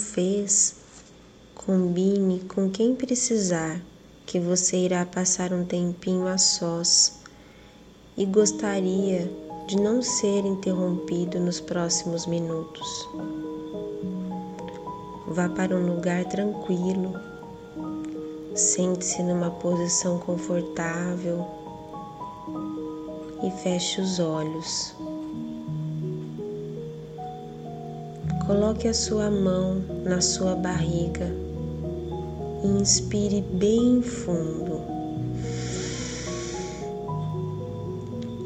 fez, combine com quem precisar, que você irá passar um tempinho a sós e gostaria de não ser interrompido nos próximos minutos. Vá para um lugar tranquilo, sente-se numa posição confortável e feche os olhos. Coloque a sua mão na sua barriga e inspire bem fundo.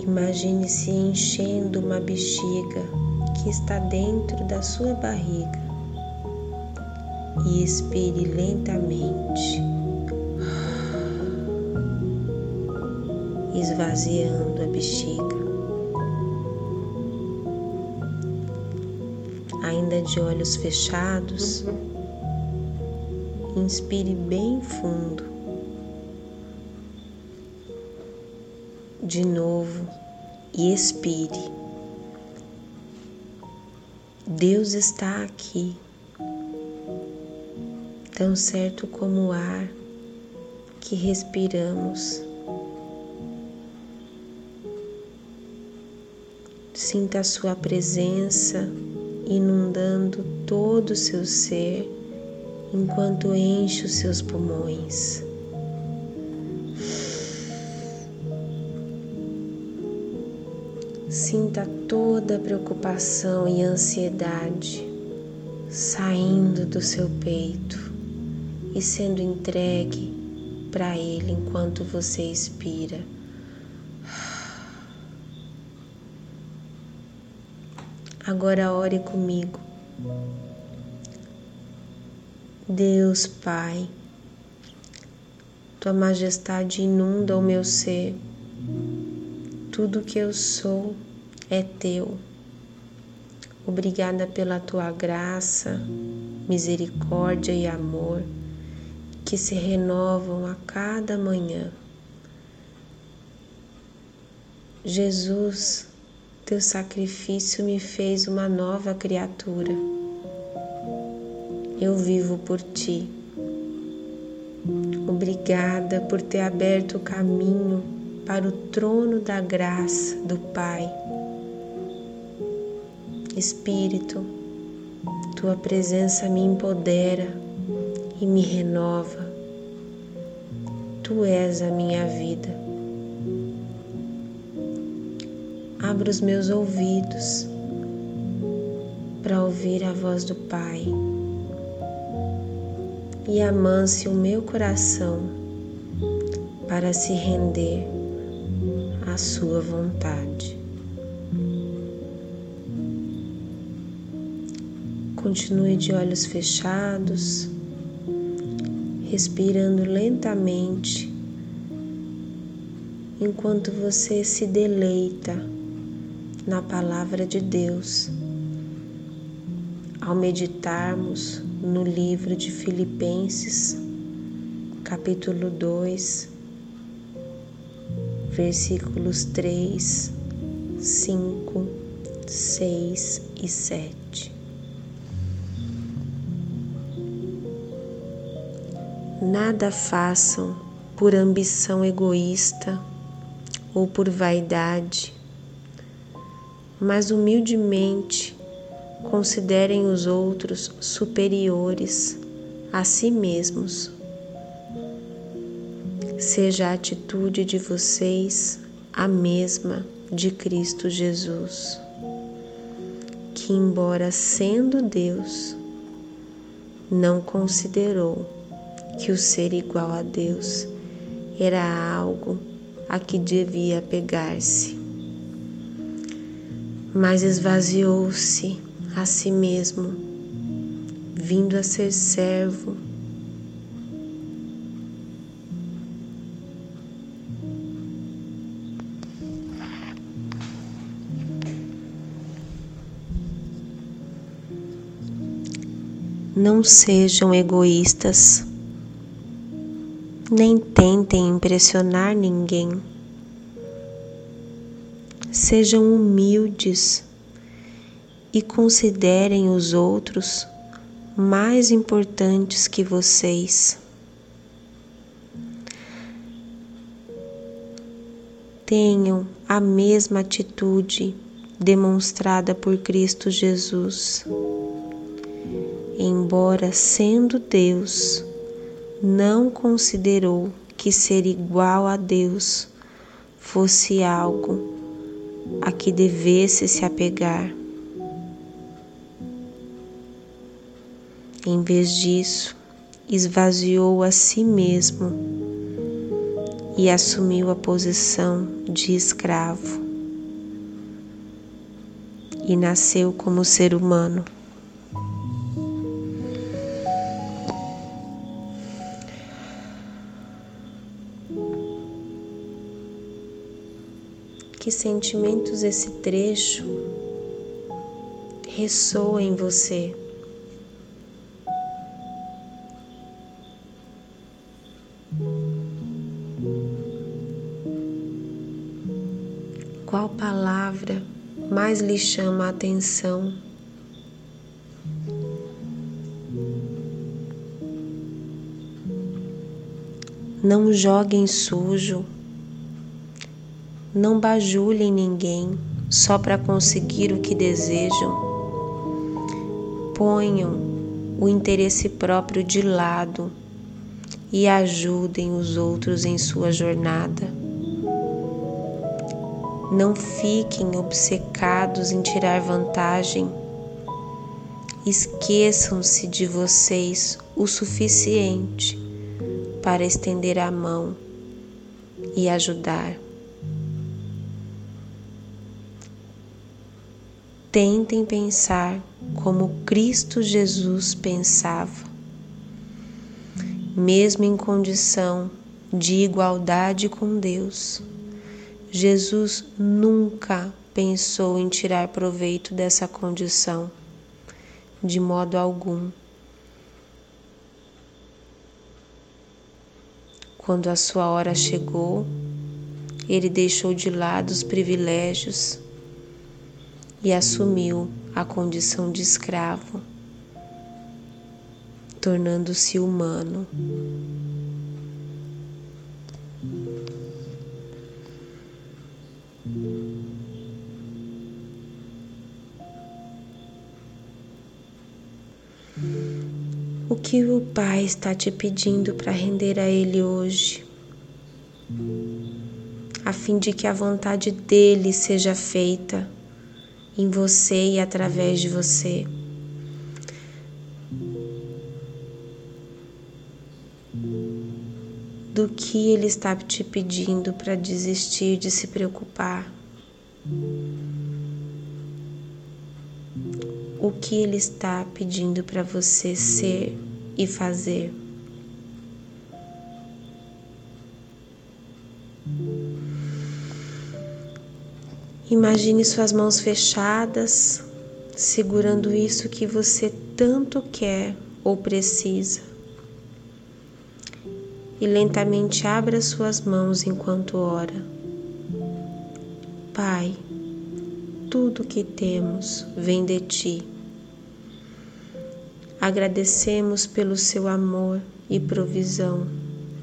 Imagine-se enchendo uma bexiga que está dentro da sua barriga e expire lentamente, esvaziando a bexiga. Ainda de olhos fechados, inspire bem fundo. De novo e expire. Deus está aqui, tão certo como o ar que respiramos. Sinta a Sua presença inundando todo o seu ser enquanto enche os seus pulmões. Sinta toda a preocupação e ansiedade saindo do seu peito e sendo entregue para Ele enquanto você expira. Agora ore comigo. Deus Pai, Tua Majestade inunda o meu ser. Tudo que eu sou é Teu. Obrigada pela Tua graça, misericórdia e amor que se renovam a cada manhã. Jesus, teu sacrifício me fez uma nova criatura. Eu vivo por ti. Obrigada por ter aberto o caminho para o trono da graça do Pai. Espírito, tua presença me empodera e me renova. Tu és a minha vida. Abra os meus ouvidos para ouvir a voz do Pai e amance o meu coração para se render à Sua vontade. Continue de olhos fechados, respirando lentamente enquanto você se deleita na palavra de Deus. Ao meditarmos no livro de Filipenses, capítulo 2, versículos 3, 5, 6 e 7. Nada façam por ambição egoísta ou por vaidade mas humildemente considerem os outros superiores a si mesmos. Seja a atitude de vocês a mesma de Cristo Jesus, que, embora sendo Deus, não considerou que o ser igual a Deus era algo a que devia pegar-se mas esvaziou-se a si mesmo, vindo a ser servo. Não sejam egoístas, nem tentem impressionar ninguém sejam humildes e considerem os outros mais importantes que vocês. Tenham a mesma atitude demonstrada por Cristo Jesus. Embora sendo Deus, não considerou que ser igual a Deus fosse algo a que devesse se apegar. Em vez disso, esvaziou a si mesmo e assumiu a posição de escravo e nasceu como ser humano. Que sentimentos esse trecho ressoa em você? Qual palavra mais lhe chama a atenção? Não joguem sujo, não bajulem ninguém só para conseguir o que desejam. Ponham o interesse próprio de lado e ajudem os outros em sua jornada. Não fiquem obcecados em tirar vantagem. Esqueçam-se de vocês o suficiente para estender a mão e ajudar. Tentem pensar como Cristo Jesus pensava, mesmo em condição de igualdade com Deus. Jesus nunca pensou em tirar proveito dessa condição, de modo algum. Quando a sua hora chegou, ele deixou de lado os privilégios e assumiu a condição de escravo, tornando-se humano. O que o Pai está te pedindo para render a Ele hoje, a fim de que a vontade dele seja feita em você e através de você. Do que ele está te pedindo para desistir de se preocupar? o que Ele está pedindo para você ser e fazer. Imagine suas mãos fechadas, segurando isso que você tanto quer ou precisa. E lentamente abra suas mãos enquanto ora. Pai, tudo que temos vem de ti. Agradecemos pelo seu amor e provisão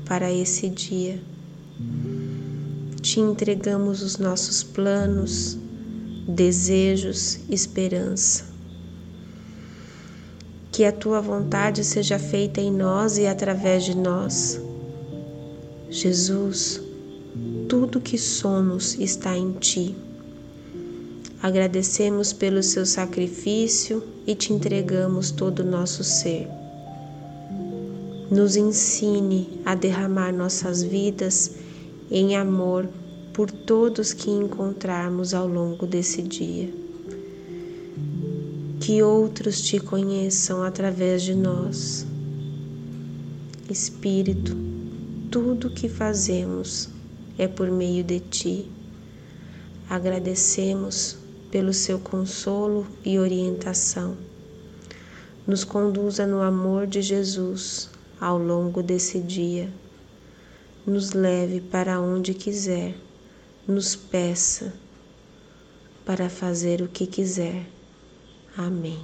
para esse dia. Te entregamos os nossos planos, desejos, esperança. Que a tua vontade seja feita em nós e através de nós. Jesus, tudo que somos está em ti. Agradecemos pelo seu sacrifício e te entregamos todo o nosso ser. Nos ensine a derramar nossas vidas em amor por todos que encontrarmos ao longo desse dia. Que outros te conheçam através de nós. Espírito, tudo que fazemos é por meio de ti. Agradecemos pelo seu consolo e orientação. Nos conduza no amor de Jesus ao longo desse dia. Nos leve para onde quiser, nos peça para fazer o que quiser. Amém.